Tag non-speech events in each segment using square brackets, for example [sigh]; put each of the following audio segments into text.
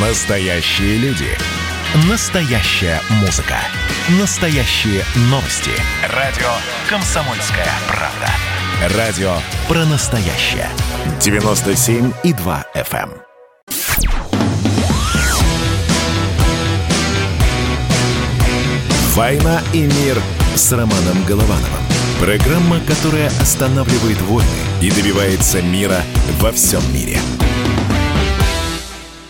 Настоящие люди. Настоящая музыка. Настоящие новости. Радио «Комсомольская правда». Радио про настоящее. 97,2 FM. эм. «Война и мир» с Романом Головановым. Программа, которая останавливает войны и добивается мира во всем мире.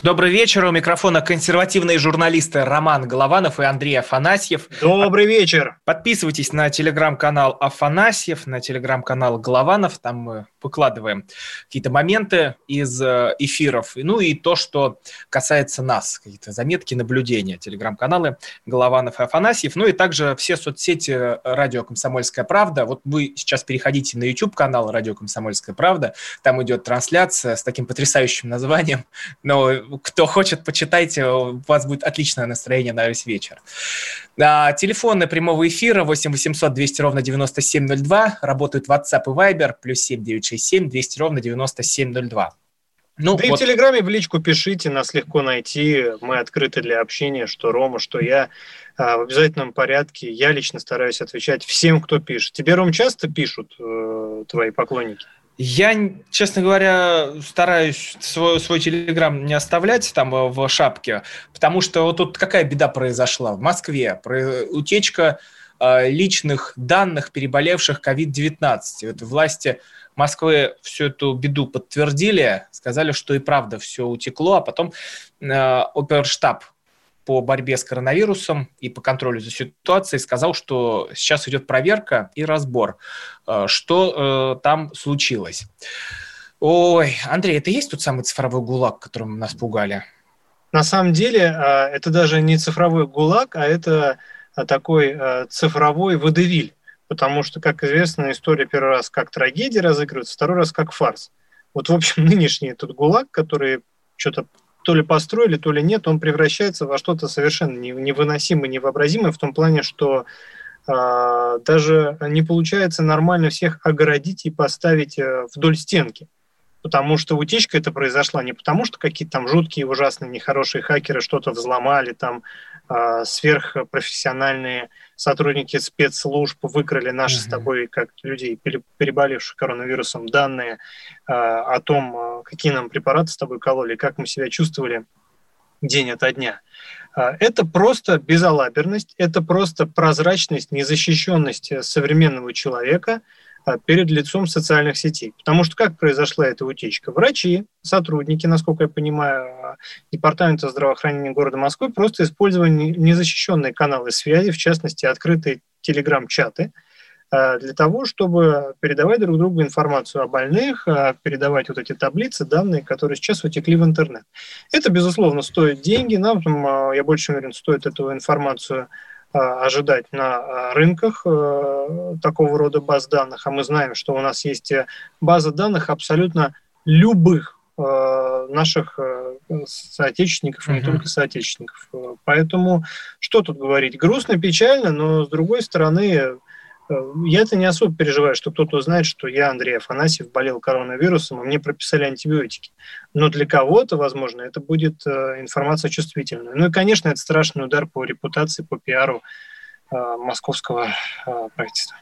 Добрый вечер. У микрофона консервативные журналисты Роман Голованов и Андрей Афанасьев. Добрый вечер. Подписывайтесь на телеграм-канал Афанасьев, на телеграм-канал Голованов. Там мы выкладываем какие-то моменты из э, эфиров. Ну и то, что касается нас. Какие-то заметки, наблюдения. Телеграм-каналы Голованов и Афанасьев. Ну и также все соцсети Радио «Комсомольская правда». Вот вы сейчас переходите на YouTube-канал Радио «Комсомольская правда». Там идет трансляция с таким потрясающим названием. Но кто хочет, почитайте, у вас будет отличное настроение на весь вечер. А, телефоны прямого эфира 8 800 200 ровно 9702, работают WhatsApp и Viber, плюс 7 967 200 ровно 9702. Ну, да вот. и в Телеграме в личку пишите, нас легко найти, мы открыты для общения, что Рома, что я, а, в обязательном порядке. Я лично стараюсь отвечать всем, кто пишет. Тебе, Ром, часто пишут э, твои поклонники? Я, честно говоря, стараюсь свой, свой телеграм не оставлять там э, в шапке, потому что вот тут какая беда произошла в Москве. Утечка э, личных данных переболевших COVID-19. Вот власти Москвы всю эту беду подтвердили, сказали, что и правда все утекло, а потом э, оперштаб по борьбе с коронавирусом и по контролю за ситуацией сказал, что сейчас идет проверка и разбор, э, что э, там случилось. Ой, Андрей, это есть тот самый цифровой гулаг, которым нас пугали? На самом деле, э, это даже не цифровой гулаг, а это такой цифровой водевиль. Потому что, как известно, история первый раз как трагедия разыгрывается, второй раз как фарс. Вот, в общем, [laughs] нынешний этот гулаг, который что-то то ли построили, то ли нет, он превращается во что-то совершенно невыносимое, невообразимое в том плане, что э, даже не получается нормально всех огородить и поставить э, вдоль стенки. Потому что утечка это произошла не потому, что какие-то там жуткие, ужасные, нехорошие хакеры что-то взломали, там сверхпрофессиональные сотрудники спецслужб выкрали наши mm-hmm. с тобой, как людей, переболевших коронавирусом, данные э, о том, э, какие нам препараты с тобой кололи, как мы себя чувствовали день ото дня. Э, это просто безалаберность, это просто прозрачность, незащищенность современного человека – а, перед лицом социальных сетей. Потому что как произошла эта утечка? Врачи, сотрудники, насколько я понимаю, а, Департамента здравоохранения города Москвы просто использовали незащищенные каналы связи, в частности, открытые телеграм-чаты, а, для того, чтобы передавать друг другу информацию о больных, передавать вот эти таблицы, данные, которые сейчас утекли в интернет. Это, безусловно, стоит деньги. Нам, я больше уверен, стоит эту информацию а, ожидать на а, рынках э, такого рода баз данных, а мы знаем, что у нас есть э, база данных абсолютно любых э, наших соотечественников, и не только соотечественников. Поэтому что тут говорить? Грустно, печально, но с другой стороны, я-то не особо переживаю, что кто-то узнает, что я, Андрей Афанасьев, болел коронавирусом, и мне прописали антибиотики. Но для кого-то, возможно, это будет э, информация чувствительная. Ну и, конечно, это страшный удар по репутации, по пиару э, московского э, правительства.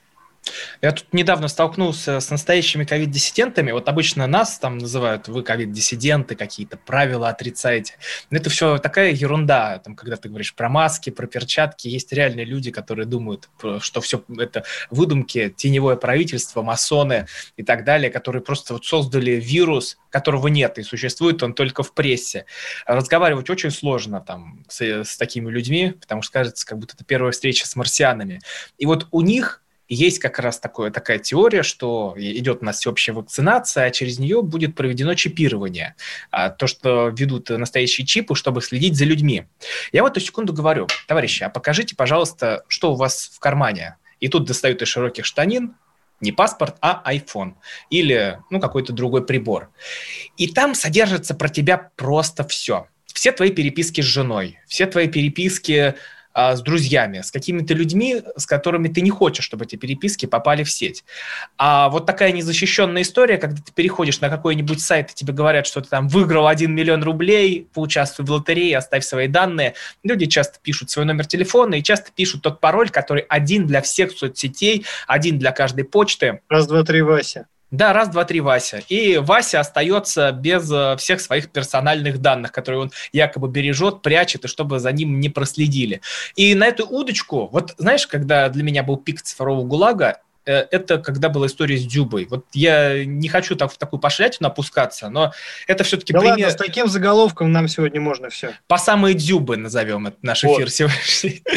Я тут недавно столкнулся с настоящими ковид-диссидентами. Вот обычно нас там называют, вы ковид-диссиденты, какие-то правила отрицаете. Но это все такая ерунда. Там, когда ты говоришь про маски, про перчатки, есть реальные люди, которые думают, что все это выдумки, теневое правительство, масоны и так далее, которые просто вот создали вирус, которого нет, и существует он только в прессе. Разговаривать очень сложно там с, с такими людьми, потому что кажется, как будто это первая встреча с марсианами. И вот у них есть как раз такое, такая теория, что идет у нас всеобщая вакцинация, а через нее будет проведено чипирование. А, то, что ведут настоящие чипы, чтобы следить за людьми. Я в эту секунду говорю, товарищи, а покажите, пожалуйста, что у вас в кармане. И тут достают из широких штанин не паспорт, а iPhone или ну, какой-то другой прибор. И там содержится про тебя просто все. Все твои переписки с женой, все твои переписки с друзьями, с какими-то людьми, с которыми ты не хочешь, чтобы эти переписки попали в сеть. А вот такая незащищенная история, когда ты переходишь на какой-нибудь сайт, и тебе говорят, что ты там выиграл 1 миллион рублей, поучаствуй в лотерее, оставь свои данные. Люди часто пишут свой номер телефона и часто пишут тот пароль, который один для всех соцсетей, один для каждой почты. Раз, два, три, Вася. Да, раз, два, три, Вася. И Вася остается без э, всех своих персональных данных, которые он якобы бережет, прячет, и чтобы за ним не проследили. И на эту удочку, вот знаешь, когда для меня был пик цифрового ГУЛАГа, э, это когда была история с Дюбой. Вот я не хочу так, в такую пошлятину опускаться, но это все-таки да пример... ладно, с таким заголовком нам сегодня можно все. По самые Дюбы назовем это наш эфир вот. сегодняшний. [laughs]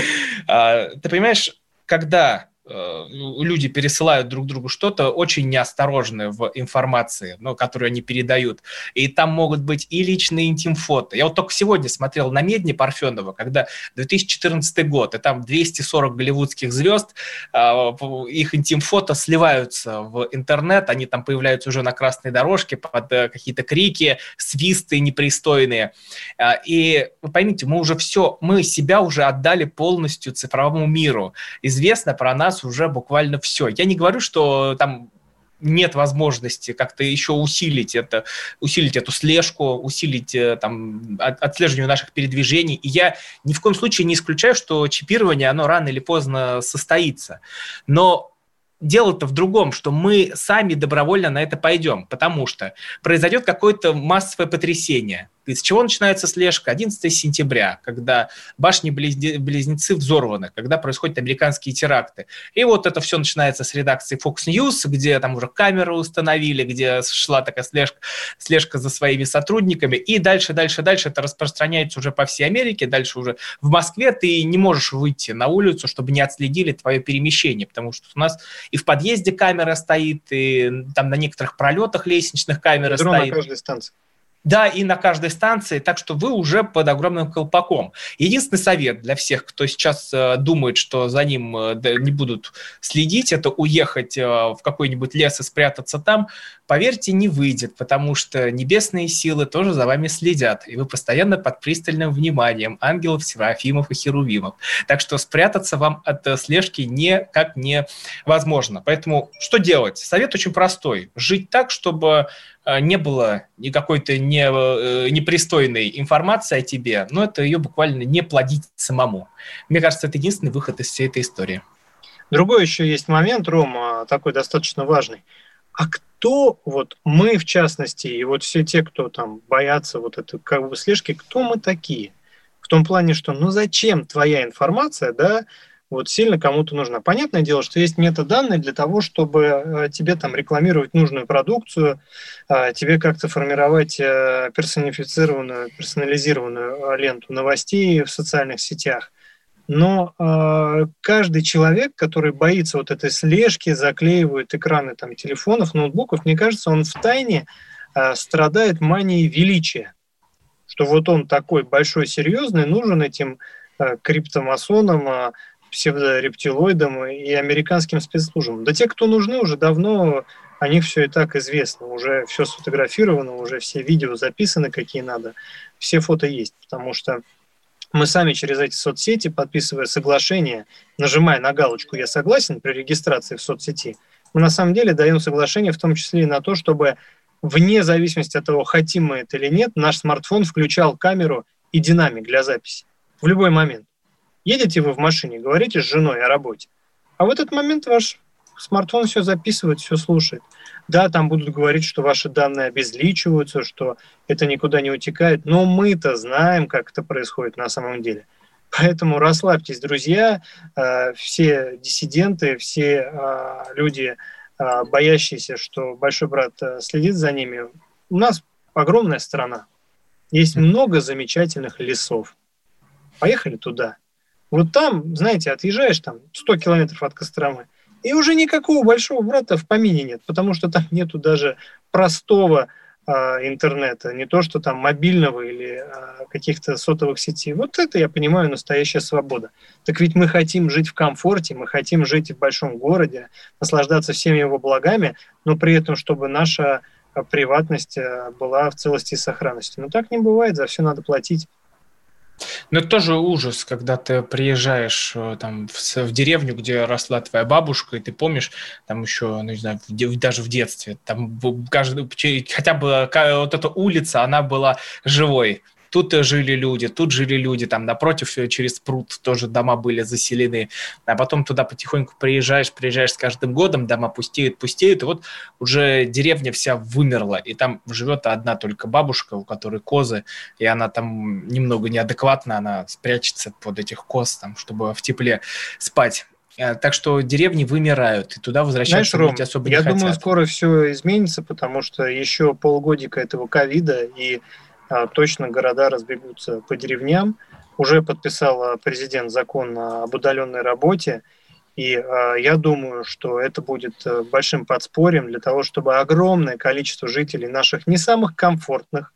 А, ты понимаешь, когда люди пересылают друг другу что-то очень неосторожное в информации, ну, которую они передают. И там могут быть и личные интим-фото. Я вот только сегодня смотрел на Медне Парфенова, когда 2014 год, и там 240 голливудских звезд, а, их интим-фото сливаются в интернет, они там появляются уже на красной дорожке под э, какие-то крики, свисты непристойные. А, и вы поймите, мы уже все, мы себя уже отдали полностью цифровому миру. Известно про нас уже буквально все. Я не говорю, что там нет возможности как-то еще усилить это, усилить эту слежку, усилить э, там от, отслеживание наших передвижений. И я ни в коем случае не исключаю, что чипирование, оно рано или поздно состоится. Но дело-то в другом, что мы сами добровольно на это пойдем, потому что произойдет какое-то массовое потрясение – с чего начинается слежка? 11 сентября, когда башни-близнецы взорваны, когда происходят американские теракты. И вот это все начинается с редакции Fox News, где там уже камеры установили, где шла такая слежка, слежка за своими сотрудниками. И дальше, дальше, дальше это распространяется уже по всей Америке. Дальше уже в Москве ты не можешь выйти на улицу, чтобы не отследили твое перемещение, потому что у нас и в подъезде камера стоит, и там на некоторых пролетах лестничных камеры стоит. на каждой станции. Да, и на каждой станции, так что вы уже под огромным колпаком. Единственный совет для всех, кто сейчас э, думает, что за ним э, не будут следить, это уехать э, в какой-нибудь лес и спрятаться там. Поверьте, не выйдет, потому что небесные силы тоже за вами следят, и вы постоянно под пристальным вниманием ангелов, серафимов и херувимов. Так что спрятаться вам от слежки никак невозможно. Поэтому что делать? Совет очень простой. Жить так, чтобы не было никакой-то не, э, непристойной информации о тебе, но это ее буквально не плодить самому. Мне кажется, это единственный выход из всей этой истории. Другой еще есть момент, Рома, такой достаточно важный. А кто, вот мы в частности, и вот все те, кто там боятся вот этой как бы слежки, кто мы такие? В том плане, что ну зачем твоя информация, да, вот сильно кому-то нужна. Понятное дело, что есть метаданные для того, чтобы э, тебе там рекламировать нужную продукцию, э, тебе как-то формировать э, персонифицированную, персонализированную ленту новостей в социальных сетях. Но каждый человек, который боится вот этой слежки, заклеивает экраны там, телефонов, ноутбуков, мне кажется, он в тайне страдает манией величия. Что вот он такой большой, серьезный, нужен этим криптомасонам, псевдорептилоидам и американским спецслужбам. Да те, кто нужны, уже давно о них все и так известно. Уже все сфотографировано, уже все видео записаны, какие надо. Все фото есть, потому что мы сами через эти соцсети, подписывая соглашение, нажимая на галочку «Я согласен» при регистрации в соцсети, мы на самом деле даем соглашение в том числе и на то, чтобы вне зависимости от того, хотим мы это или нет, наш смартфон включал камеру и динамик для записи в любой момент. Едете вы в машине, говорите с женой о работе, а в этот момент ваш смартфон все записывает, все слушает. Да, там будут говорить, что ваши данные обезличиваются, что это никуда не утекает, но мы-то знаем, как это происходит на самом деле. Поэтому расслабьтесь, друзья, э, все диссиденты, все э, люди, э, боящиеся, что большой брат следит за ними. У нас огромная страна, есть много замечательных лесов. Поехали туда – вот там, знаете, отъезжаешь там 100 километров от Костромы, и уже никакого большого брата в помине нет, потому что там нету даже простого э, интернета, не то что там мобильного или э, каких-то сотовых сетей. Вот это, я понимаю, настоящая свобода. Так ведь мы хотим жить в комфорте, мы хотим жить в большом городе, наслаждаться всеми его благами, но при этом, чтобы наша приватность была в целости и сохранности. Но так не бывает, за все надо платить. Ну, это тоже ужас, когда ты приезжаешь э, там в, в деревню, где росла твоя бабушка, и ты помнишь, там еще, ну, не знаю, в, даже в детстве, там каждый, хотя бы вот эта улица, она была живой. Тут жили люди, тут жили люди, там напротив через пруд тоже дома были заселены. А потом туда потихоньку приезжаешь, приезжаешь с каждым годом, дома пустеют, пустеют, и вот уже деревня вся вымерла, и там живет одна только бабушка, у которой козы, и она там немного неадекватна, она спрячется под этих коз, там, чтобы в тепле спать. Э, так что деревни вымирают, и туда возвращаться Знаешь, Ром, особо не я хотят. думаю, скоро все изменится, потому что еще полгодика этого ковида, и точно города разбегутся по деревням. Уже подписал президент закон об удаленной работе, и а, я думаю, что это будет э, большим подспорьем для того, чтобы огромное количество жителей наших не самых комфортных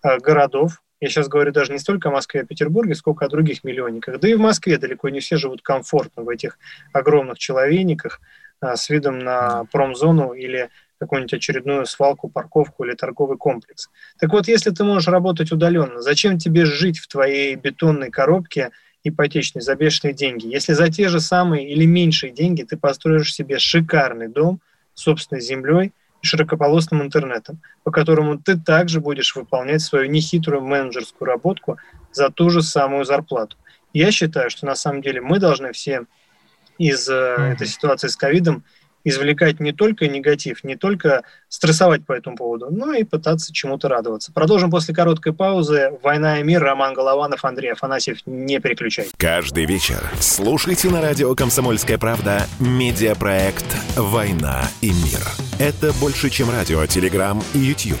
а, городов, я сейчас говорю даже не столько о Москве и а Петербурге, сколько о других миллионниках, да и в Москве далеко не все живут комфортно в этих огромных человейниках с видом на промзону или какую-нибудь очередную свалку, парковку или торговый комплекс. Так вот, если ты можешь работать удаленно, зачем тебе жить в твоей бетонной коробке ипотечной за бешеные деньги, если за те же самые или меньшие деньги ты построишь себе шикарный дом с собственной землей и широкополосным интернетом, по которому ты также будешь выполнять свою нехитрую менеджерскую работку за ту же самую зарплату. Я считаю, что на самом деле мы должны все из mm-hmm. этой ситуации с ковидом извлекать не только негатив, не только стрессовать по этому поводу, но и пытаться чему-то радоваться. Продолжим после короткой паузы. «Война и мир», Роман Голованов, Андрей Афанасьев. Не переключай. Каждый вечер слушайте на радио «Комсомольская правда» медиапроект «Война и мир». Это больше, чем радио, телеграм и YouTube.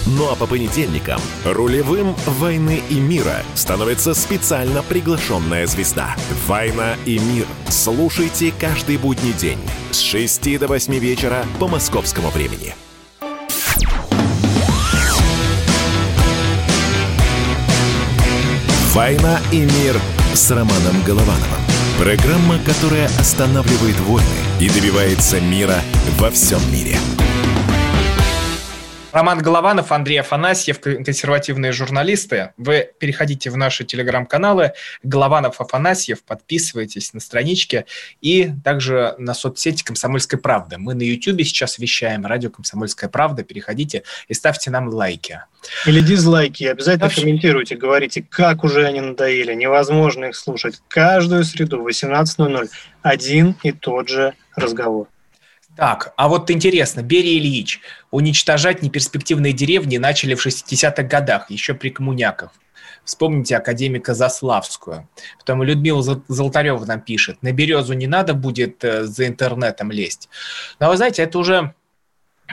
Ну а по понедельникам рулевым «Войны и мира» становится специально приглашенная звезда. «Война и мир». Слушайте каждый будний день с 6 до 8 вечера по московскому времени. «Война и мир» с Романом Головановым. Программа, которая останавливает войны и добивается мира во всем мире. Роман Голованов, Андрей Афанасьев, консервативные журналисты. Вы переходите в наши телеграм-каналы Голованов Афанасьев, подписывайтесь на странички и также на соцсети «Комсомольской правды». Мы на YouTube сейчас вещаем, радио «Комсомольская правда». Переходите и ставьте нам лайки. Или дизлайки. Обязательно Вообще... комментируйте, говорите, как уже они надоели. Невозможно их слушать. Каждую среду в 18.00 один и тот же разговор. Так, а вот интересно, Берия Ильич уничтожать неперспективные деревни начали в 60-х годах, еще при коммуняках. Вспомните академика Заславскую. Потом Людмила Золотарева нам пишет, на березу не надо будет э, за интернетом лезть. Но вы знаете, это уже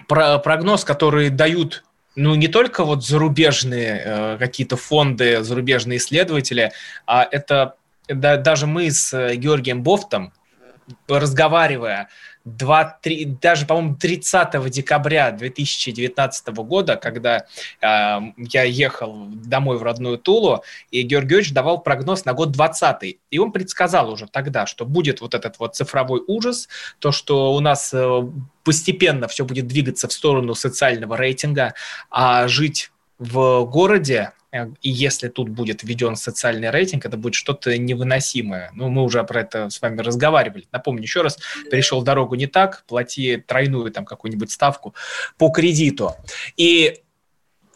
прогноз, который дают ну, не только вот зарубежные э, какие-то фонды, зарубежные исследователи, а это да, даже мы с э, Георгием Бофтом, разговаривая 2, 3, даже, по-моему, 30 декабря 2019 года, когда э, я ехал домой в родную Тулу, и Георгий Георгиевич давал прогноз на год 20 И он предсказал уже тогда, что будет вот этот вот цифровой ужас, то, что у нас э, постепенно все будет двигаться в сторону социального рейтинга, а жить в городе и если тут будет введен социальный рейтинг, это будет что-то невыносимое. Ну, мы уже про это с вами разговаривали. Напомню еще раз, перешел дорогу не так, плати тройную там какую-нибудь ставку по кредиту. И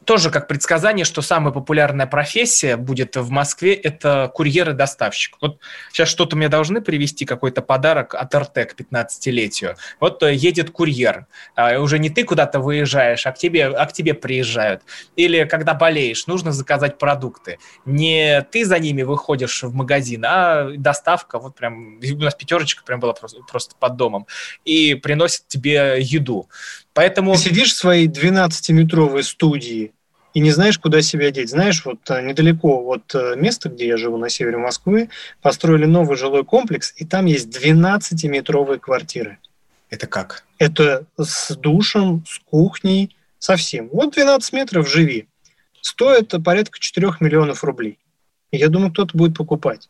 тоже как предсказание, что самая популярная профессия будет в Москве – это курьер и доставщик. Вот сейчас что-то мне должны привезти, какой-то подарок от РТ к 15-летию. Вот э, едет курьер. А, уже не ты куда-то выезжаешь, а к, тебе, а к тебе приезжают. Или когда болеешь, нужно заказать продукты. Не ты за ними выходишь в магазин, а доставка, вот прям, у нас пятерочка прям была просто, просто под домом, и приносит тебе еду. Поэтому... Ты сидишь в своей 12-метровой студии и не знаешь, куда себя деть. Знаешь, вот э, недалеко от э, места, где я живу, на севере Москвы, построили новый жилой комплекс, и там есть 12-метровые квартиры. Это как? Это с душем, с кухней, совсем. Вот 12 метров живи. Стоит порядка 4 миллионов рублей. Я думаю, кто-то будет покупать.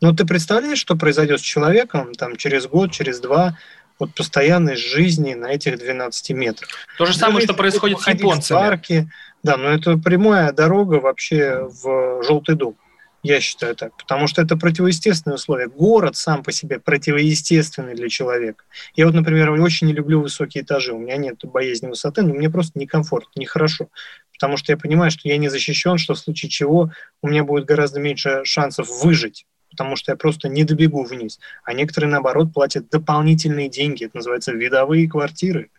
Но ты представляешь, что произойдет с человеком там, через год, через два, вот постоянной жизни на этих 12 метрах. То же самое, что происходит с японцами. В парке, да, но это прямая дорога вообще в желтый дом. Я считаю так, потому что это противоестественные условия. Город сам по себе противоестественный для человека. Я вот, например, очень не люблю высокие этажи. У меня нет боязни высоты, но мне просто некомфортно, нехорошо. Потому что я понимаю, что я не защищен, что в случае чего у меня будет гораздо меньше шансов выжить потому что я просто не добегу вниз. А некоторые, наоборот, платят дополнительные деньги. Это называется видовые квартиры.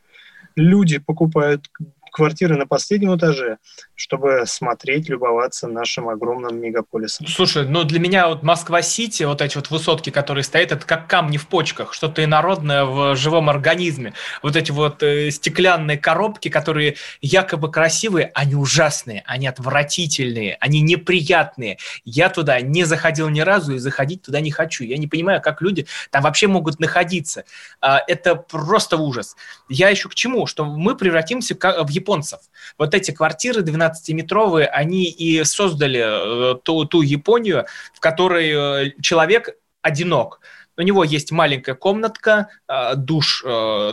Люди покупают квартиры на последнем этаже, чтобы смотреть, любоваться нашим огромным мегаполисом. Слушай, ну для меня вот Москва-Сити, вот эти вот высотки, которые стоят, это как камни в почках, что-то инородное в живом организме. Вот эти вот э, стеклянные коробки, которые якобы красивые, они ужасные, они отвратительные, они неприятные. Я туда не заходил ни разу и заходить туда не хочу. Я не понимаю, как люди там вообще могут находиться. А, это просто ужас. Я еще к чему? Что мы превратимся в японцев. Вот эти квартиры 12-метровые, они и создали э, ту, ту Японию, в которой э, человек одинок. У него есть маленькая комнатка, э, душ,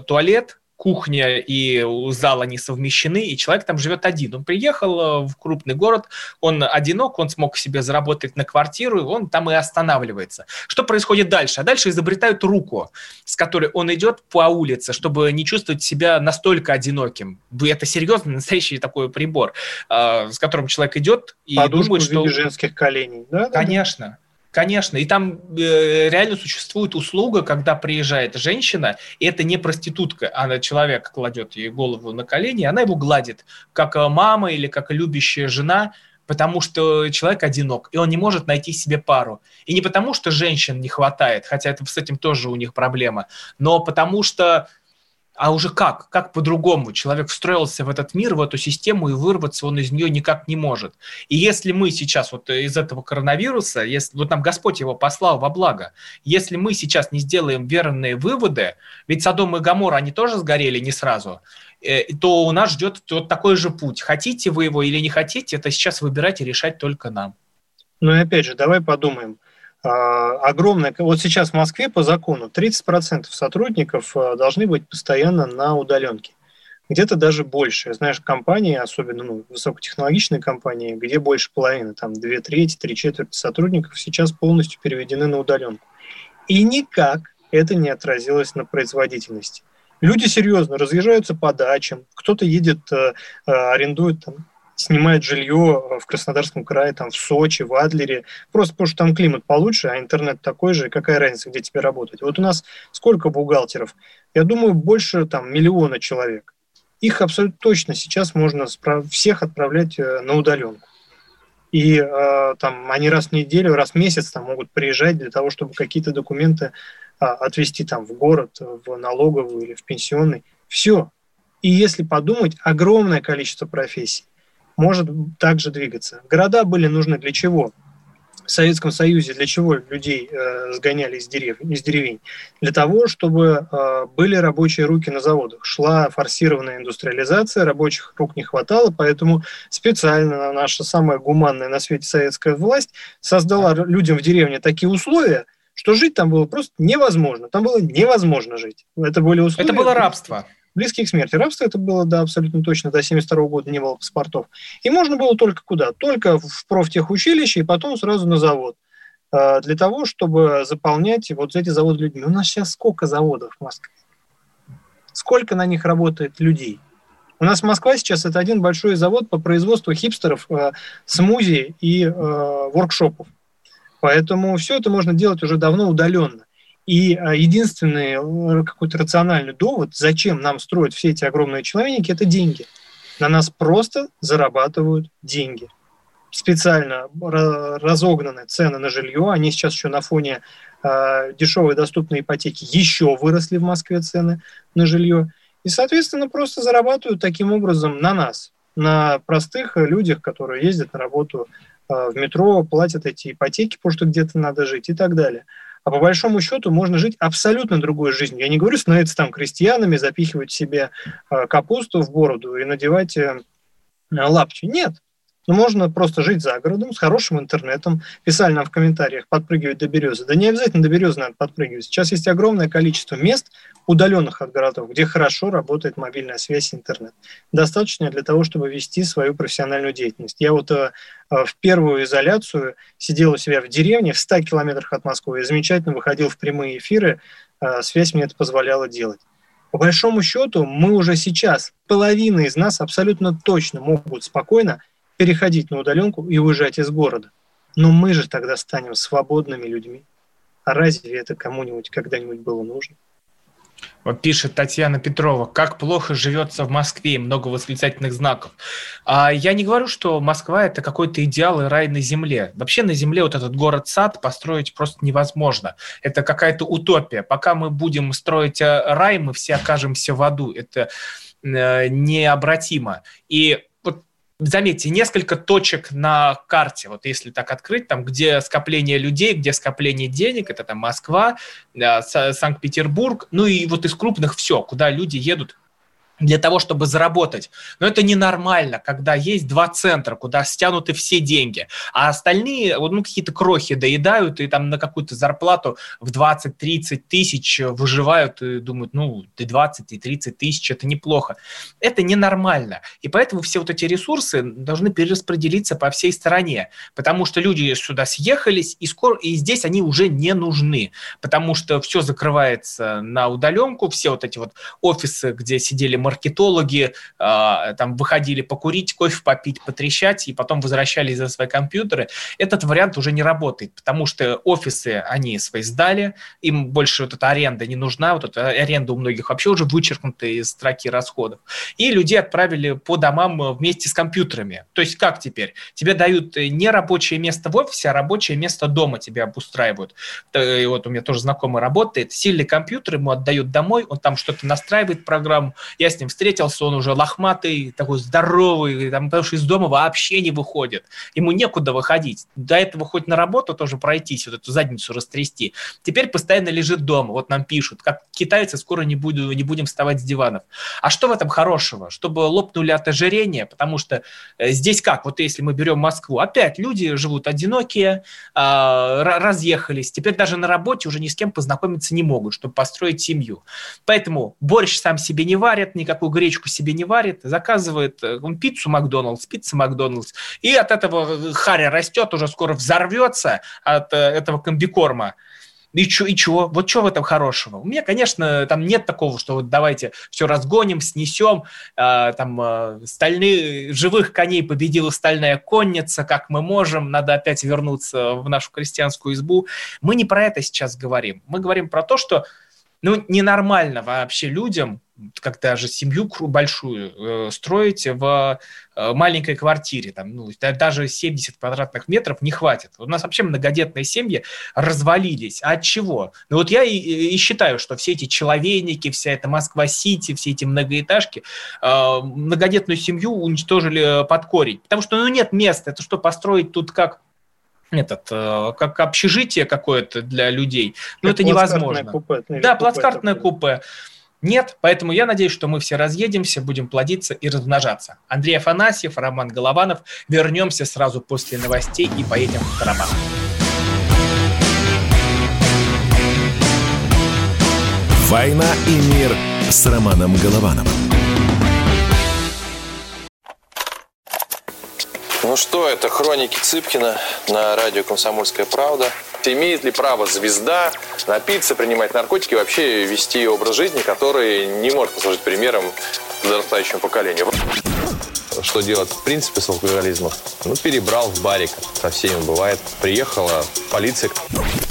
туалет, кухня и зал они совмещены, и человек там живет один. Он приехал в крупный город, он одинок, он смог себе заработать на квартиру, и он там и останавливается. Что происходит дальше? А дальше изобретают руку, с которой он идет по улице, чтобы не чувствовать себя настолько одиноким. Это серьезный, настоящий такой прибор, с которым человек идет и Подушку думает, что... женских коленей, да? Конечно. Конечно, и там э, реально существует услуга, когда приезжает женщина, и это не проститутка, она человек кладет ей голову на колени, и она его гладит, как э, мама или как любящая жена, потому что человек одинок, и он не может найти себе пару. И не потому, что женщин не хватает, хотя это с этим тоже у них проблема, но потому что а уже как? Как по-другому? Человек встроился в этот мир, в эту систему, и вырваться он из нее никак не может. И если мы сейчас вот из этого коронавируса, если вот нам Господь его послал во благо, если мы сейчас не сделаем верные выводы, ведь Содом и Гамор, они тоже сгорели не сразу, э, то у нас ждет вот такой же путь. Хотите вы его или не хотите, это сейчас выбирать и решать только нам. Ну и опять же, давай подумаем – огромное, вот сейчас в Москве по закону 30% сотрудников а, должны быть постоянно на удаленке. Где-то даже больше. Знаешь, компании, особенно ну, высокотехнологичные компании, где больше половины, там две трети, три четверти сотрудников сейчас полностью переведены на удаленку. И никак это не отразилось на производительности. Люди серьезно разъезжаются по дачам, кто-то едет, э, э, арендует там, снимает жилье э, в Краснодарском крае, там, в Сочи, в Адлере, просто потому что там климат получше, а интернет такой же, какая разница, где тебе работать. Вот у нас сколько бухгалтеров? Я думаю, больше там миллиона человек. Их абсолютно точно сейчас можно всех отправлять э, на удаленку. И э, там они раз в неделю, раз в месяц там могут приезжать для того, чтобы какие-то документы э, отвезти там в город, в налоговую или в пенсионный. Все. И если подумать, огромное количество профессий может также двигаться. Города были нужны для чего? В Советском Союзе для чего людей э, сгоняли из, дерев, из деревень? Для того, чтобы э, были рабочие руки на заводах. Шла форсированная индустриализация, рабочих рук не хватало, поэтому специально наша самая гуманная на свете советская власть создала людям в деревне такие условия, что жить там было просто невозможно. Там было невозможно жить. Это были условия... Это было рабство близкие к смерти. Рабство это было, да, абсолютно точно, до 72 года не было паспортов. И можно было только куда? Только в профтехучилище и потом сразу на завод а, для того, чтобы заполнять вот эти заводы людьми. У нас сейчас сколько заводов в Москве? Сколько на них работает людей? У нас Москва сейчас это один большой завод по производству хипстеров, э, смузи и э, воркшопов. Поэтому все это можно делать уже давно удаленно. И э, единственный э, какой-то рациональный довод, зачем нам строить все эти огромные человеники, это деньги. На нас просто зарабатывают деньги. Специально разогнаны цены на жилье, они сейчас еще на фоне э, дешевой доступной ипотеки еще выросли в Москве цены на жилье. И, соответственно, просто зарабатывают таким образом на нас, на простых людях, которые ездят на работу э, в метро, платят эти ипотеки, потому что где-то надо жить и так далее. А по большому счету можно жить абсолютно другой жизнью. Я не говорю становиться там крестьянами, запихивать себе э, капусту в бороду и надевать э, лапти. Нет. Но можно просто жить за городом, с хорошим интернетом. Писали нам в комментариях, подпрыгивать до березы. Да не обязательно до березы надо подпрыгивать. Сейчас есть огромное количество мест, удаленных от городов, где хорошо работает мобильная связь и интернет. Достаточно для того, чтобы вести свою профессиональную деятельность. Я вот э, э в первую изоляцию сидел у себя в деревне в 100 километрах от Москвы и замечательно выходил в прямые эфиры. Э, связь мне это позволяла делать. По большому счету, мы уже сейчас, половина из нас абсолютно точно могут спокойно переходить на удаленку и уезжать из города. Но мы же тогда станем свободными людьми. А разве это кому-нибудь когда-нибудь было нужно? Вот пишет Татьяна Петрова, как плохо живется в Москве, много восклицательных знаков. А я не говорю, что Москва это какой-то идеал и рай на земле. Вообще на земле вот этот город-сад построить просто невозможно. Это какая-то утопия. Пока мы будем строить э, рай, мы все окажемся в аду. Это э, необратимо. И заметьте, несколько точек на карте, вот если так открыть, там, где скопление людей, где скопление денег, это там Москва, э, Санкт-Петербург, ну и вот из крупных все, куда люди едут для того, чтобы заработать. Но это ненормально, когда есть два центра, куда стянуты все деньги, а остальные ну, какие-то крохи доедают и там на какую-то зарплату в 20-30 тысяч выживают и думают, ну, и 20, и 30 тысяч, это неплохо. Это ненормально. И поэтому все вот эти ресурсы должны перераспределиться по всей стране, потому что люди сюда съехались, и, скоро, и здесь они уже не нужны, потому что все закрывается на удаленку, все вот эти вот офисы, где сидели маркетологи э, там выходили покурить, кофе попить, потрещать и потом возвращались за свои компьютеры. Этот вариант уже не работает, потому что офисы, они свои сдали, им больше вот эта аренда не нужна, вот эта аренда у многих вообще уже вычеркнута из строки расходов. И людей отправили по домам вместе с компьютерами. То есть как теперь? Тебе дают не рабочее место в офисе, а рабочее место дома тебе обустраивают. И вот у меня тоже знакомый работает, сильный компьютер ему отдают домой, он там что-то настраивает программу, я с ним встретился, он уже лохматый, такой здоровый, там, потому что из дома вообще не выходит. Ему некуда выходить. До этого хоть на работу тоже пройтись, вот эту задницу растрясти. Теперь постоянно лежит дома. Вот нам пишут, как китайцы скоро не, буду, не будем вставать с диванов. А что в этом хорошего? Чтобы лопнули от ожирения, потому что э, здесь как? Вот если мы берем Москву, опять люди живут одинокие, э, разъехались, теперь даже на работе уже ни с кем познакомиться не могут, чтобы построить семью. Поэтому борщ сам себе не варят, никак никакую гречку себе не варит, заказывает э, пиццу Макдоналдс, пицца Макдоналдс, и от этого харя растет, уже скоро взорвется от э, этого комбикорма. И что, и чё? Вот что в этом хорошего? У меня, конечно, там нет такого, что вот давайте все разгоним, снесем, э, там э, стальные, живых коней победила стальная конница, как мы можем, надо опять вернуться в нашу крестьянскую избу. Мы не про это сейчас говорим. Мы говорим про то, что ну, ненормально вообще людям как даже семью большую э, строить в э, маленькой квартире, там, ну, даже 70 квадратных метров не хватит. У нас вообще многодетные семьи развалились. А от чего? Ну вот я и, и считаю, что все эти человейники, вся эта Москва-Сити, все эти многоэтажки э, многодетную семью уничтожили под корень. Потому что ну, нет места. Это что, построить тут как этот, э, как общежитие какое-то для людей. Ну, это невозможно. Купе, да, плацкартное купе. купе. Нет, поэтому я надеюсь, что мы все разъедемся, будем плодиться и размножаться. Андрей Афанасьев, Роман Голованов. Вернемся сразу после новостей и поедем в Карабах. «Война и мир» с Романом Головановым. Ну что, это хроники Цыпкина на радио «Комсомольская правда». Имеет ли право звезда напиться, принимать наркотики, вообще вести образ жизни, который не может послужить примером подрастающему поколению. Что делать в принципе с алкоголизмом? Ну, перебрал в барик. Со всеми бывает. Приехала полиция.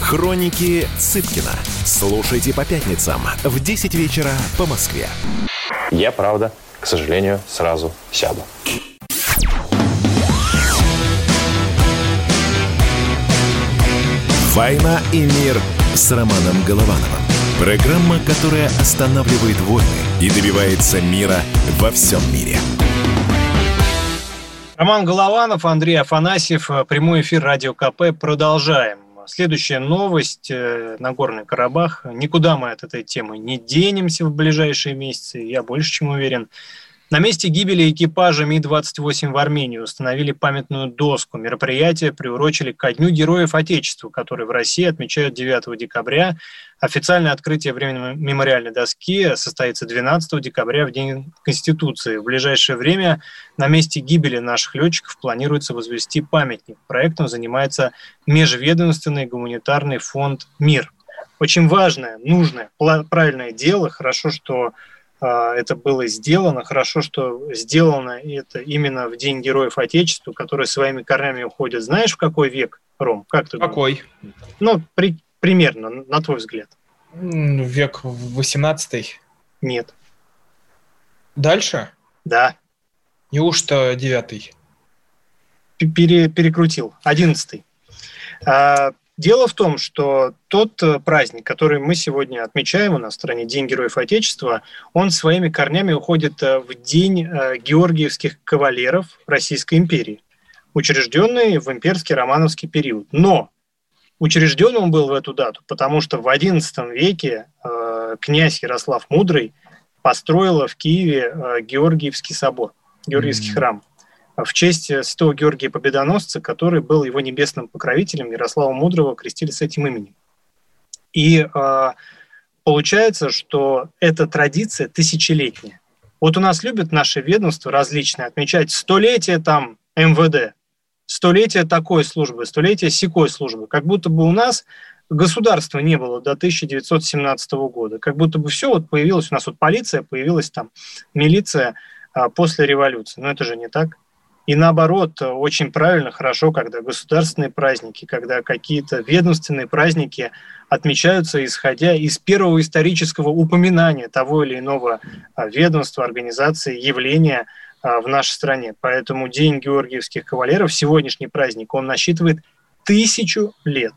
Хроники Цыпкина. Слушайте по пятницам в 10 вечера по Москве. Я, правда, к сожалению, сразу сяду. «Война и мир» с Романом Головановым. Программа, которая останавливает войны и добивается мира во всем мире. Роман Голованов, Андрей Афанасьев, прямой эфир Радио КП. Продолжаем. Следующая новость. э, Нагорный Карабах. Никуда мы от этой темы не денемся в ближайшие месяцы, я больше чем уверен. На месте гибели экипажа Ми-28 в Армении установили памятную доску. Мероприятие приурочили ко Дню Героев Отечества, который в России отмечают 9 декабря. Официальное открытие временной мемориальной доски состоится 12 декабря в День Конституции. В ближайшее время на месте гибели наших летчиков планируется возвести памятник. Проектом занимается Межведомственный гуманитарный фонд «Мир». Очень важное, нужное, правильное дело. Хорошо, что это было сделано. Хорошо, что сделано это именно в День Героев Отечества, которые своими корнями уходят. Знаешь, в какой век, Ром? Как ты думаешь? Какой? Ну, при- примерно, на твой взгляд. Век 18 Нет. Дальше? Да. Неужто 9 П- Пере- перекрутил. Одиннадцатый. Дело в том, что тот э, праздник, который мы сегодня отмечаем у нас в стране, День Героев Отечества, он своими корнями уходит э, в День э, георгиевских кавалеров Российской империи, учрежденный в имперский романовский период. Но учрежден он был в эту дату, потому что в XI веке князь Ярослав Мудрый построил в Киеве Георгиевский собор, Георгиевский Мгм. храм в честь святого Георгия Победоносца, который был его небесным покровителем, Ярослава Мудрого крестили с этим именем. И э, получается, что эта традиция тысячелетняя. Вот у нас любят наши ведомства различные отмечать столетие там МВД, столетие такой службы, столетие секой службы. Как будто бы у нас государства не было до 1917 года. Как будто бы все вот появилось, у нас вот полиция, появилась там милиция а, после революции. Но это же не так. И наоборот, очень правильно, хорошо, когда государственные праздники, когда какие-то ведомственные праздники отмечаются, исходя из первого исторического упоминания того или иного а, ведомства, организации, явления а, в нашей стране. Поэтому День Георгиевских кавалеров, сегодняшний праздник, он насчитывает тысячу лет.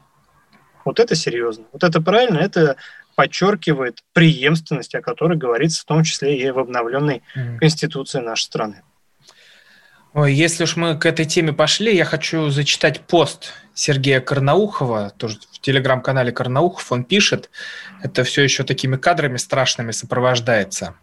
Вот это серьезно. Вот это правильно, это подчеркивает преемственность, о которой говорится в том числе и в обновленной Конституции нашей страны. Ой, если уж мы к этой теме пошли, я хочу зачитать пост Сергея Карнаухова, тоже в телеграм-канале Карнаухов, он пишет, это все еще такими кадрами страшными сопровождается.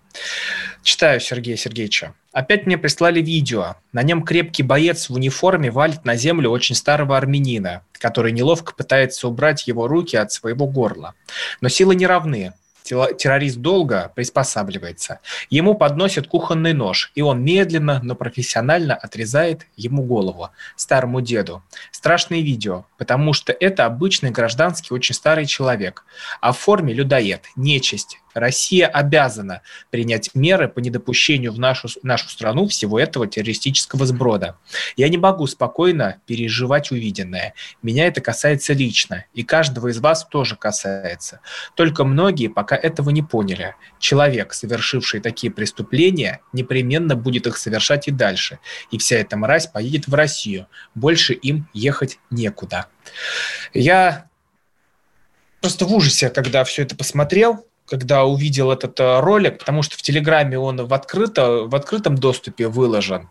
Читаю Сергея Сергеевича. Опять мне прислали видео. На нем крепкий боец в униформе валит на землю очень старого армянина, который неловко пытается убрать его руки от своего горла. Но силы не равны. Террорист долго приспосабливается. Ему подносят кухонный нож, и он медленно, но профессионально отрезает ему голову, старому деду. Страшное видео, потому что это обычный гражданский, очень старый человек, а в форме людоед, нечисть. Россия обязана принять меры по недопущению в нашу, нашу страну всего этого террористического сброда. Я не могу спокойно переживать увиденное. Меня это касается лично, и каждого из вас тоже касается. Только многие пока этого не поняли. Человек, совершивший такие преступления, непременно будет их совершать и дальше. И вся эта мразь поедет в Россию. Больше им ехать некуда. Я просто в ужасе, когда все это посмотрел, когда увидел этот э, ролик, потому что в Телеграме он в, открыто, в открытом доступе выложен,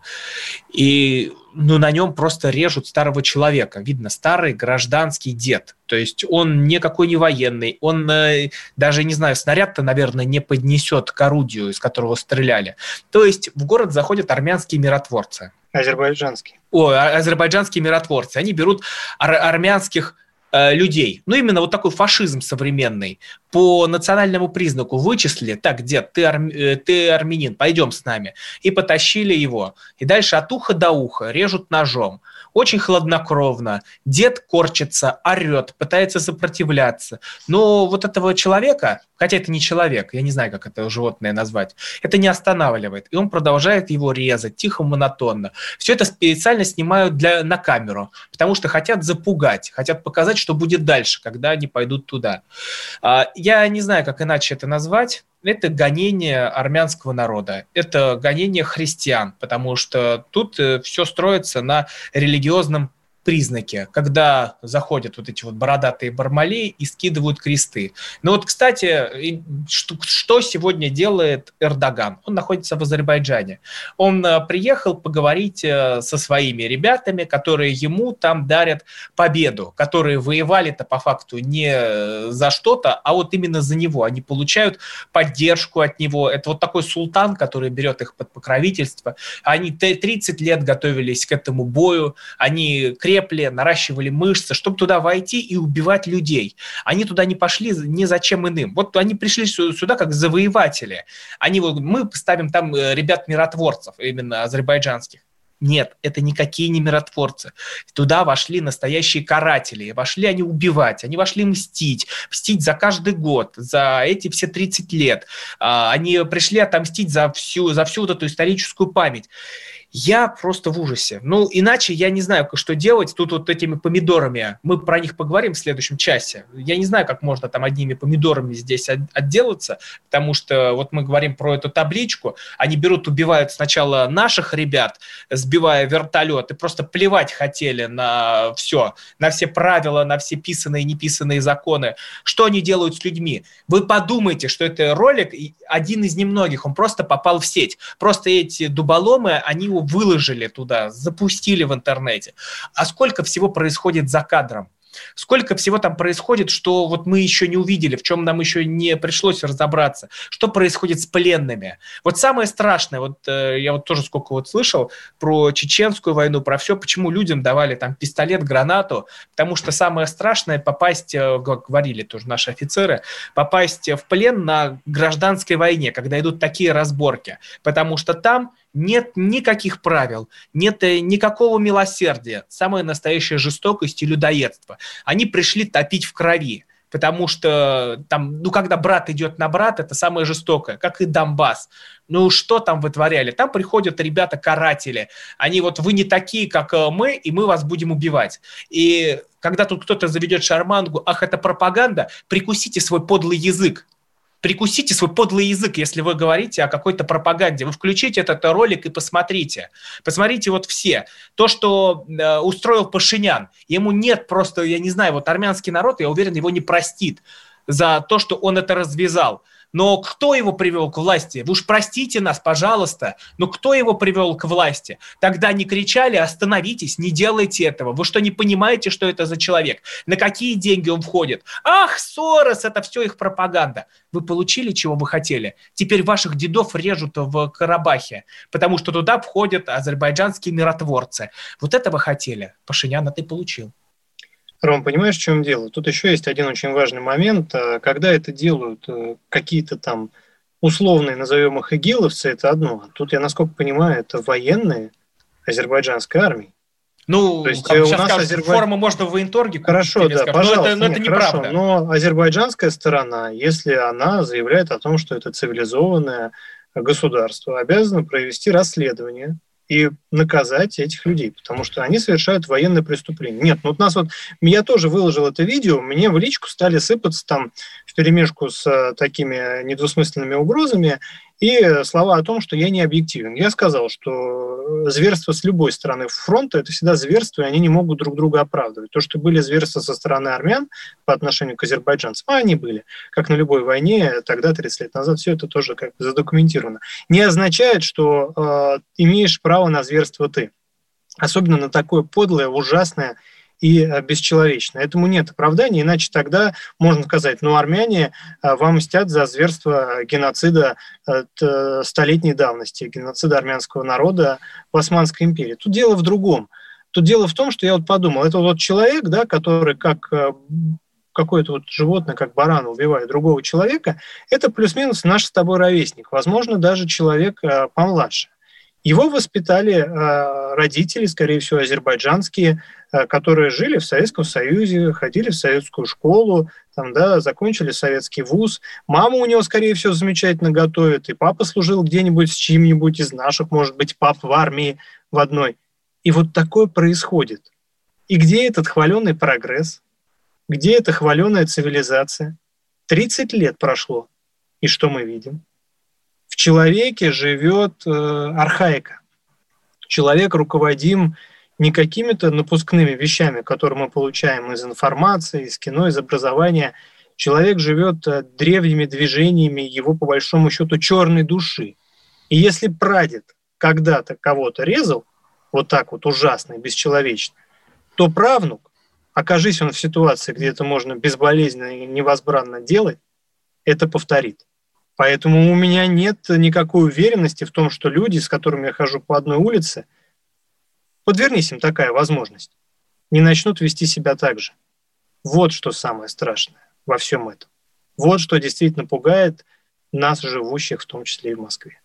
и ну, на нем просто режут старого человека. Видно, старый гражданский дед. То есть он никакой не военный, он э, даже, не знаю, снаряд-то, наверное, не поднесет к орудию, из которого стреляли. То есть в город заходят армянские миротворцы. Азербайджанские. О, а- азербайджанские миротворцы. Они берут ар- армянских э, людей. Ну, именно вот такой фашизм современный. По национальному признаку вычислили, так, дед, ты, арм- э, ты армянин, пойдем с нами. И потащили его. И дальше от уха до уха режут ножом. Очень хладнокровно. Дед корчится, орет, пытается сопротивляться. Но вот этого человека, хотя это не человек, я не знаю, как это животное назвать, это не останавливает. И он продолжает его резать, тихо, монотонно. Все это специально снимают для, на камеру, потому что хотят запугать, хотят показать, что будет дальше, когда они пойдут туда. А, Я не знаю, как иначе это назвать. Это гонение армянского народа, это гонение христиан, потому что тут все строится на религиозном признаке, когда заходят вот эти вот бородатые бармалеи и скидывают кресты. Но вот, кстати, что, что сегодня делает Эрдоган? Он находится в Азербайджане. Он э, приехал поговорить э, со своими ребятами, которые ему там дарят победу, которые воевали-то по факту не э, за что-то, а вот именно за него. Они получают поддержку от него. Это вот такой султан, который берет их под покровительство. Они т- 30 лет готовились к этому бою, они крепли, наращивали мышцы, чтобы туда войти и убивать людей. Они туда не пошли ни за чем иным. Вот они пришли сю- сюда как завоеватели. Они вот, мы поставим там э, ребят-миротворцев, именно азербайджанских. Нет, это никакие не миротворцы. Туда вошли настоящие каратели. Вошли они убивать, они вошли мстить. Мстить за каждый год, за эти все 30 лет. А, Они пришли отомстить за всю, за всю вот эту историческую память. Я просто в ужасе. Ну, иначе я не знаю, что делать. Тут вот этими помидорами, мы про них поговорим в следующем часе. Я не знаю, как можно там одними помидорами здесь от- отделаться, потому что вот мы говорим про эту табличку. Они берут, убивают сначала наших ребят, сбивая вертолет, и просто плевать хотели на все, на все правила, на все писанные и неписанные законы. Что они делают с людьми? Вы подумайте, что это ролик один из немногих, он просто попал в сеть. Просто эти дуболомы, они его выложили туда, запустили в интернете. А сколько всего происходит за кадром? Сколько всего там происходит, что вот мы еще не увидели, в чем нам еще не пришлось разобраться, что происходит с пленными. Вот самое страшное, вот э, я вот тоже сколько вот слышал про чеченскую войну, про все, почему людям давали там пистолет, гранату, потому что самое страшное попасть, э, как говорили тоже наши офицеры, попасть в плен на гражданской войне, когда идут такие разборки, потому что там нет никаких правил, нет э, никакого милосердия, самая настоящая жестокость и людоедство. Они пришли топить в крови, потому что там, ну, когда брат идет на брат, это самое жестокое, как и Донбасс. Ну, что там вытворяли? Там приходят ребята-каратели, они вот, вы не такие, как э, мы, и мы вас будем убивать. И когда тут кто-то заведет шармангу, ах, это пропаганда, прикусите свой подлый язык, прикусите свой подлый язык, если вы говорите о какой-то пропаганде. Вы включите этот ролик и посмотрите. Посмотрите вот все. То, что э, устроил Пашинян, ему нет просто, я не знаю, вот армянский народ, я уверен, его не простит за то, что он это развязал. Но кто его привел к власти? Вы уж простите нас, пожалуйста, но кто его привел к власти? Тогда не кричали, остановитесь, не делайте этого. Вы что, не понимаете, что это за человек? На какие деньги он входит? Ах, Сорос, это все их пропаганда. Вы получили, чего вы хотели? Теперь ваших дедов режут в Карабахе, потому что туда входят азербайджанские миротворцы. Вот это вы хотели. Пашинян, а ты получил. Ром, понимаешь, в чем дело? Тут еще есть один очень важный момент. А, Когда это делают э, какие-то там условные, назовем их игиловцы, это одно. А Тут, я насколько понимаю, это военные азербайджанской армии. Ну, То есть, как э, у сейчас нас скажут, Азербай- форму можно в военторге купить. Хорошо, да, скажут. Но пожалуйста. это, но это нет, хорошо, неправда. но азербайджанская сторона, если она заявляет о том, что это цивилизованное государство, обязана провести расследование и наказать этих людей, потому что они совершают военное преступление. Нет, ну вот нас вот, я тоже выложил это видео, мне в личку стали сыпаться там в перемешку с э, такими недвусмысленными угрозами и слова о том, что я не объективен. Я сказал, что зверство с любой стороны фронта – это всегда зверство, и они не могут друг друга оправдывать. То, что были зверства со стороны армян по отношению к азербайджанцам, а они были, как на любой войне, тогда, 30 лет назад, все это тоже как задокументировано. Не означает, что э, имеешь право на зверство ты. Особенно на такое подлое, ужасное и э, бесчеловечно. Этому нет оправдания, иначе тогда можно сказать, ну, армяне э, вам мстят за зверство геноцида столетней давности, геноцида армянского народа в Османской империи. Тут дело в другом. Тут дело в том, что я вот подумал, это вот человек, да, который как какое-то вот животное, как баран, убивает другого человека, это плюс-минус наш с тобой ровесник, возможно, даже человек помладше. Его воспитали э, родители, скорее всего, азербайджанские, э, которые жили в Советском Союзе, ходили в советскую школу, там, да, закончили советский вуз. Мама у него, скорее всего, замечательно готовит, и папа служил где-нибудь с чьим-нибудь из наших, может быть, пап в армии в одной. И вот такое происходит. И где этот хваленый прогресс? Где эта хваленая цивилизация? 30 лет прошло. И что мы видим? Человеке живет э, архаика. Человек руководим не какими-то напускными вещами, которые мы получаем из информации, из кино, из образования. Человек живет э, древними движениями его, по большому счету, черной души. И если прадед когда-то кого-то резал, вот так вот ужасно и бесчеловечно, то правнук, окажись он в ситуации, где это можно безболезненно и невозбранно делать, это повторит. Поэтому у меня нет никакой уверенности в том, что люди, с которыми я хожу по одной улице, подвернись им такая возможность, не начнут вести себя так же. Вот что самое страшное во всем этом. Вот что действительно пугает нас, живущих в том числе и в Москве.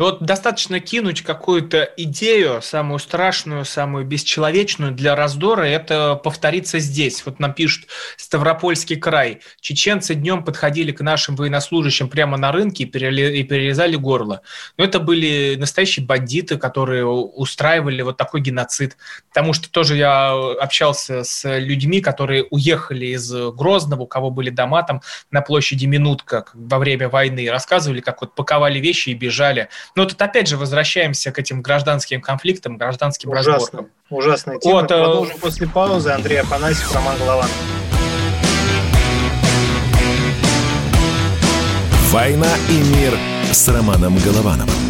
Вот достаточно кинуть какую-то идею, самую страшную, самую бесчеловечную для раздора, это повторится здесь. Вот нам пишут Ставропольский край. Чеченцы днем подходили к нашим военнослужащим прямо на рынке и перерезали горло. Но это были настоящие бандиты, которые устраивали вот такой геноцид. Потому что тоже я общался с людьми, которые уехали из Грозного, у кого были дома там на площади Минутка во время войны, рассказывали, как вот паковали вещи и бежали. Но тут опять же возвращаемся к этим гражданским конфликтам, гражданским Ужасно, разборкам. Ужасная тема. Вот, э, Продолжим э... после паузы. Андрей Афанасьев, Роман Голованов. «Война и мир» с Романом Головановым.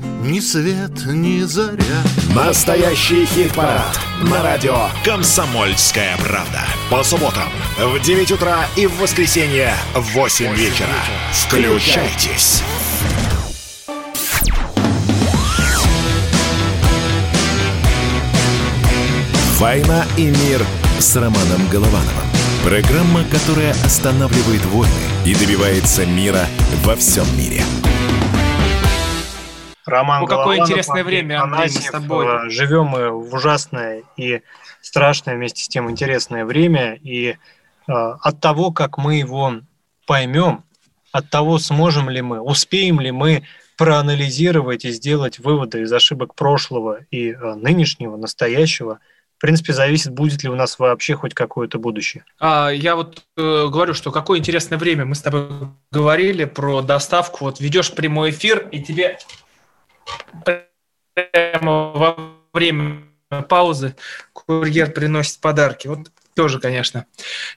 ни свет, ни заря. Настоящий хит-парад на радио «Комсомольская правда». По субботам в 9 утра и в воскресенье в 8 вечера. Включайтесь. «Война и мир» с Романом Головановым. Программа, которая останавливает войны и добивается мира во всем мире. Роман ну, какое интересное время, Андрей, мы с тобой. Э, живем мы в ужасное и страшное вместе с тем интересное время. И э, от того, как мы его поймем, от того, сможем ли мы, успеем ли мы проанализировать и сделать выводы из ошибок прошлого и э, нынешнего, настоящего – в принципе, зависит, будет ли у нас вообще хоть какое-то будущее. А, я вот э, говорю, что какое интересное время. Мы с тобой говорили про доставку. Вот ведешь прямой эфир, и тебе прямо во время паузы курьер приносит подарки. Вот тоже, конечно,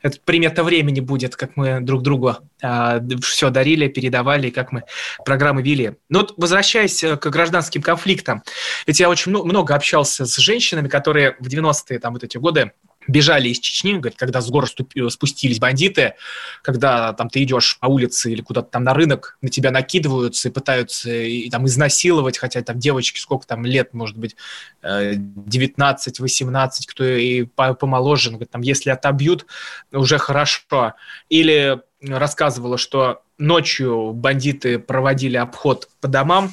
это примета времени будет, как мы друг другу а, все дарили, передавали, как мы программы вели. Но вот возвращаясь э, к гражданским конфликтам, ведь я очень много общался с женщинами, которые в 90-е там вот эти годы бежали из Чечни, говорит, когда с гор спустились бандиты, когда там ты идешь по улице или куда-то там на рынок, на тебя накидываются и пытаются и, там изнасиловать, хотя там девочки сколько там лет, может быть, 19-18, э, кто и помоложе, говорит, там, если отобьют, уже хорошо. Или рассказывала, что ночью бандиты проводили обход по домам,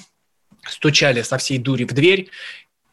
стучали со всей дури в дверь,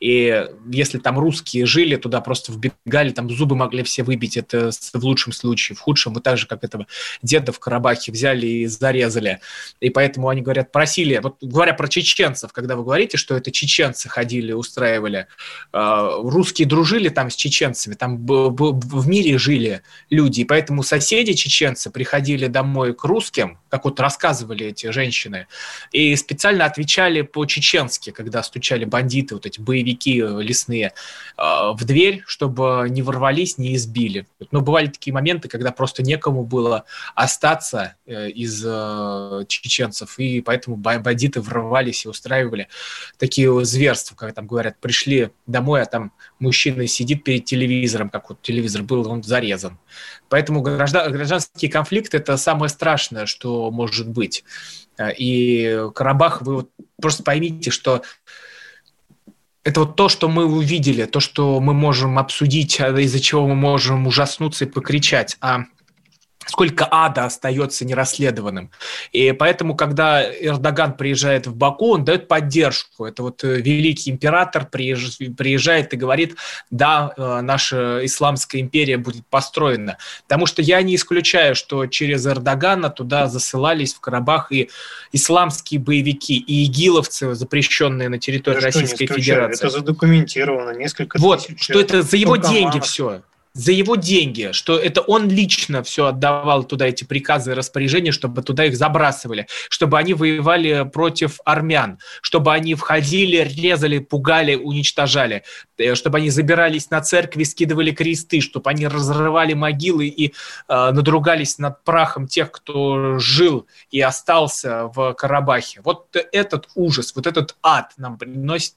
И если там русские жили, туда просто вбегали, там зубы могли все выбить, это в лучшем случае, в худшем, вот так же, как этого деда в Карабахе взяли и зарезали. И поэтому они говорят, просили, вот говоря про чеченцев, когда вы говорите, что это чеченцы ходили, устраивали, э, русские дружили там с чеченцами, там в мире жили люди, и поэтому соседи чеченцы приходили домой к русским, как вот рассказывали эти женщины, и специально отвечали по-чеченски, когда стучали бандиты, вот эти боевики боевики э, лесные э, в дверь, чтобы не ворвались, не избили. Но бывали такие моменты, когда просто некому было остаться э, из чеченцев, и поэтому бандиты ворвались и устраивали такие зверства, как там говорят, пришли домой, а там мужчина сидит перед телевизором, как вот телевизор был, он зарезан. Поэтому гражданский конфликт – это самое страшное, что может быть. И Карабах, вы вот просто поймите, что это вот то, что мы увидели, то, что мы можем обсудить, а из-за чего мы можем ужаснуться и покричать. А сколько ада остается нерасследованным. И поэтому, когда Эрдоган приезжает в Баку, он дает поддержку. Это вот э, великий император приезжает и говорит, да, э, наша исламская империя будет построена. Потому что я не исключаю, что через Эрдогана туда засылались в Карабах и исламские боевики, и игиловцы, запрещенные на территории Российской Федерации. Это задокументировано, несколько Вот, что это за его деньги все за его деньги, что это он лично все отдавал туда эти приказы и распоряжения, чтобы туда их забрасывали, чтобы они воевали против армян, чтобы они входили, резали, пугали, уничтожали, э, чтобы они забирались на церкви, скидывали кресты, чтобы они разрывали могилы и э, надругались над прахом тех, кто жил и остался в Карабахе. Вот этот ужас, вот этот ад нам приносит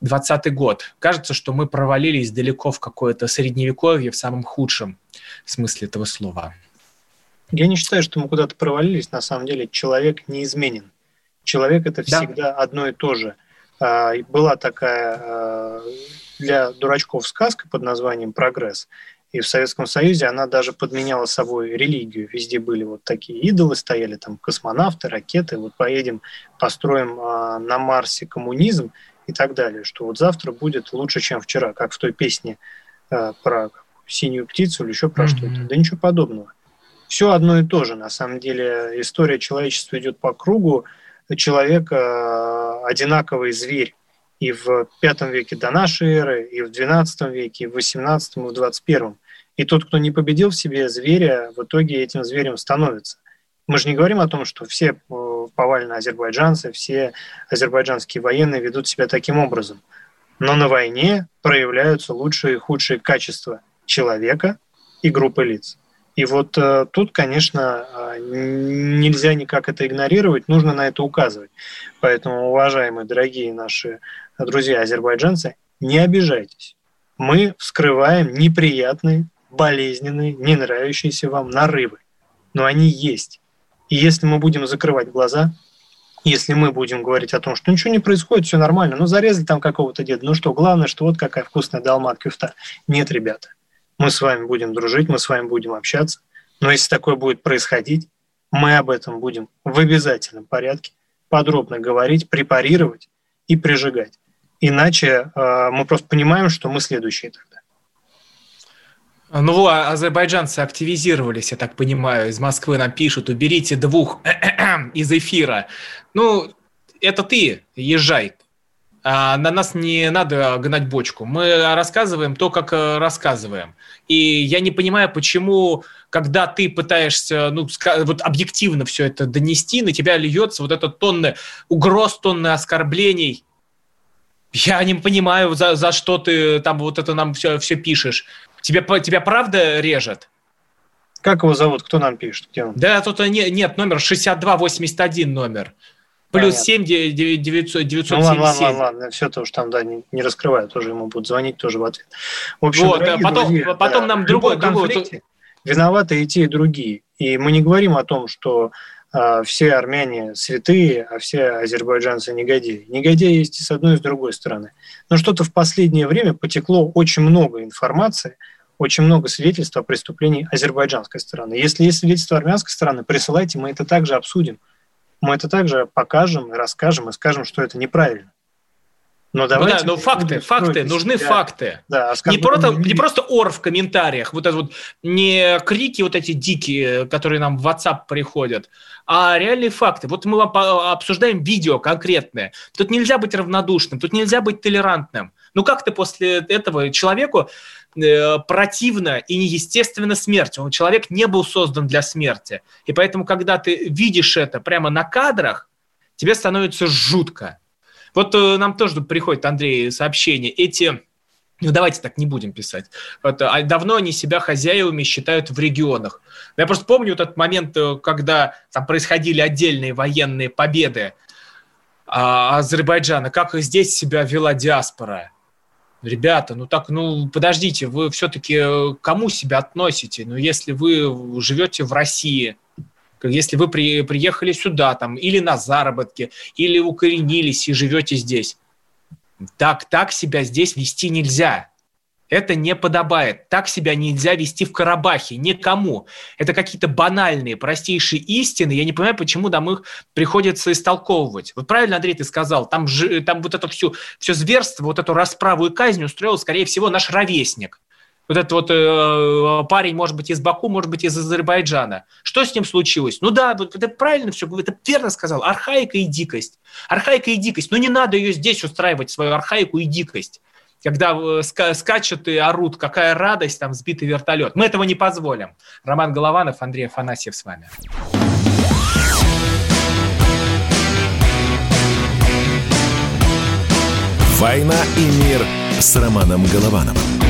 20 год. Кажется, что мы провалились далеко в какое-то средневековье, в самом худшем смысле этого слова. Я не считаю, что мы куда-то провалились. На самом деле человек неизменен. Человек это всегда да. одно и то же. А, была такая а, для дурачков сказка под названием «Прогресс». И в Советском Союзе она даже подменяла собой религию. Везде были вот такие идолы, стояли там космонавты, ракеты. Вот поедем, построим а, на Марсе коммунизм и так далее. Что вот завтра будет лучше, чем вчера, как в той песне про синюю птицу или еще про mm-hmm. что-то. Да ничего подобного. Все одно и то же. На самом деле история человечества идет по кругу. Человек э, одинаковый зверь и в пятом веке до нашей эры, и в двенадцатом веке, и в восемнадцатом, и в первом. И тот, кто не победил в себе зверя, в итоге этим зверем становится. Мы же не говорим о том, что все э, повально азербайджанцы, все азербайджанские военные ведут себя таким образом. Но на войне проявляются лучшие и худшие качества человека и группы лиц. И вот э, тут, конечно, э, нельзя никак это игнорировать, нужно на это указывать. Поэтому, уважаемые, дорогие наши друзья-азербайджанцы, не обижайтесь. Мы вскрываем неприятные, болезненные, не нравящиеся вам нарывы. Но они есть. И если мы будем закрывать глаза, если мы будем говорить о том, что ничего не происходит, все нормально, ну зарезали там какого-то деда, ну что, главное, что вот какая вкусная долмат кюфта. Нет, ребята, мы с вами будем дружить, мы с вами будем общаться. Но если такое будет происходить, мы об этом будем в обязательном порядке подробно говорить, препарировать и прижигать. Иначе э, мы просто понимаем, что мы следующие тогда. Ну, а азербайджанцы активизировались, я так понимаю, из Москвы нам пишут, уберите двух [clears throat] из эфира. Ну, это ты, езжай, а, на нас не надо гнать бочку. Мы рассказываем то, как э, рассказываем. И я не понимаю, почему, когда ты пытаешься, ну, вот объективно все это донести, на тебя льется вот это тонны угроз, тонны оскорблений. Я не понимаю, за, за что ты там вот это нам все, все пишешь. Тебе, тебя правда режет? Как его зовут? Кто нам пишет? Где он? Да, тут не, нет, номер 6281 номер. Плюс 7 900, 977. Ну, ладно, ладно, ладно, все то, что там, да, не, не раскрываю, тоже ему будут звонить, тоже в ответ. В общем, вот, потом, друзья, потом да, нам другой, другой. Виноваты и те, и другие. И мы не говорим о том, что а, все армяне святые, а все азербайджанцы негодяи. Негодяи есть и с одной, и с другой стороны. Но что-то в последнее время потекло очень много информации, очень много свидетельств о преступлении азербайджанской стороны. Если есть свидетельства армянской стороны, присылайте, мы это также обсудим мы это также покажем и расскажем, и скажем, что это неправильно. Но давайте ну да, но факты, факты, нужны себя. факты. Да, не, просто, не просто ор в комментариях, вот это вот, не крики вот эти дикие, которые нам в WhatsApp приходят, а реальные факты. Вот мы обсуждаем видео конкретное. Тут нельзя быть равнодушным, тут нельзя быть толерантным. Ну как ты после этого человеку э, противно и неестественно смерть? Он, человек не был создан для смерти. И поэтому, когда ты видишь это прямо на кадрах, тебе становится жутко. Вот э, нам тоже приходит, Андрей, сообщение. Эти ну, давайте так не будем писать. Вот, а давно они себя хозяевами считают в регионах. Я просто помню этот момент, э, когда там происходили отдельные военные победы а, Азербайджана, как здесь себя вела диаспора. Ребята, ну так, ну подождите, вы все-таки э, кому себя относите? Ну если вы живете в России, если вы при, приехали сюда там, или на заработки, или укоренились и живете здесь. Так, так себя здесь вести нельзя. Это не подобает. Так себя нельзя вести в Карабахе. Никому. Это какие-то банальные, простейшие истины. Я не понимаю, почему нам их приходится истолковывать. Вот правильно, Андрей, ты сказал, там, же, там вот это все, все зверство, вот эту расправу и казнь устроил, скорее всего, наш ровесник вот этот вот э, парень, может быть, из Баку, может быть, из Азербайджана. Что с ним случилось? Ну да, вот это правильно все, это верно сказал. Архаика и дикость. Архаика и дикость. Но не надо ее здесь устраивать, свою архаику и дикость. Когда э, ска- скачут и орут, какая радость, там сбитый вертолет. Мы этого не позволим. Роман Голованов, Андрей Афанасьев с вами. «Война и мир» с Романом Головановым.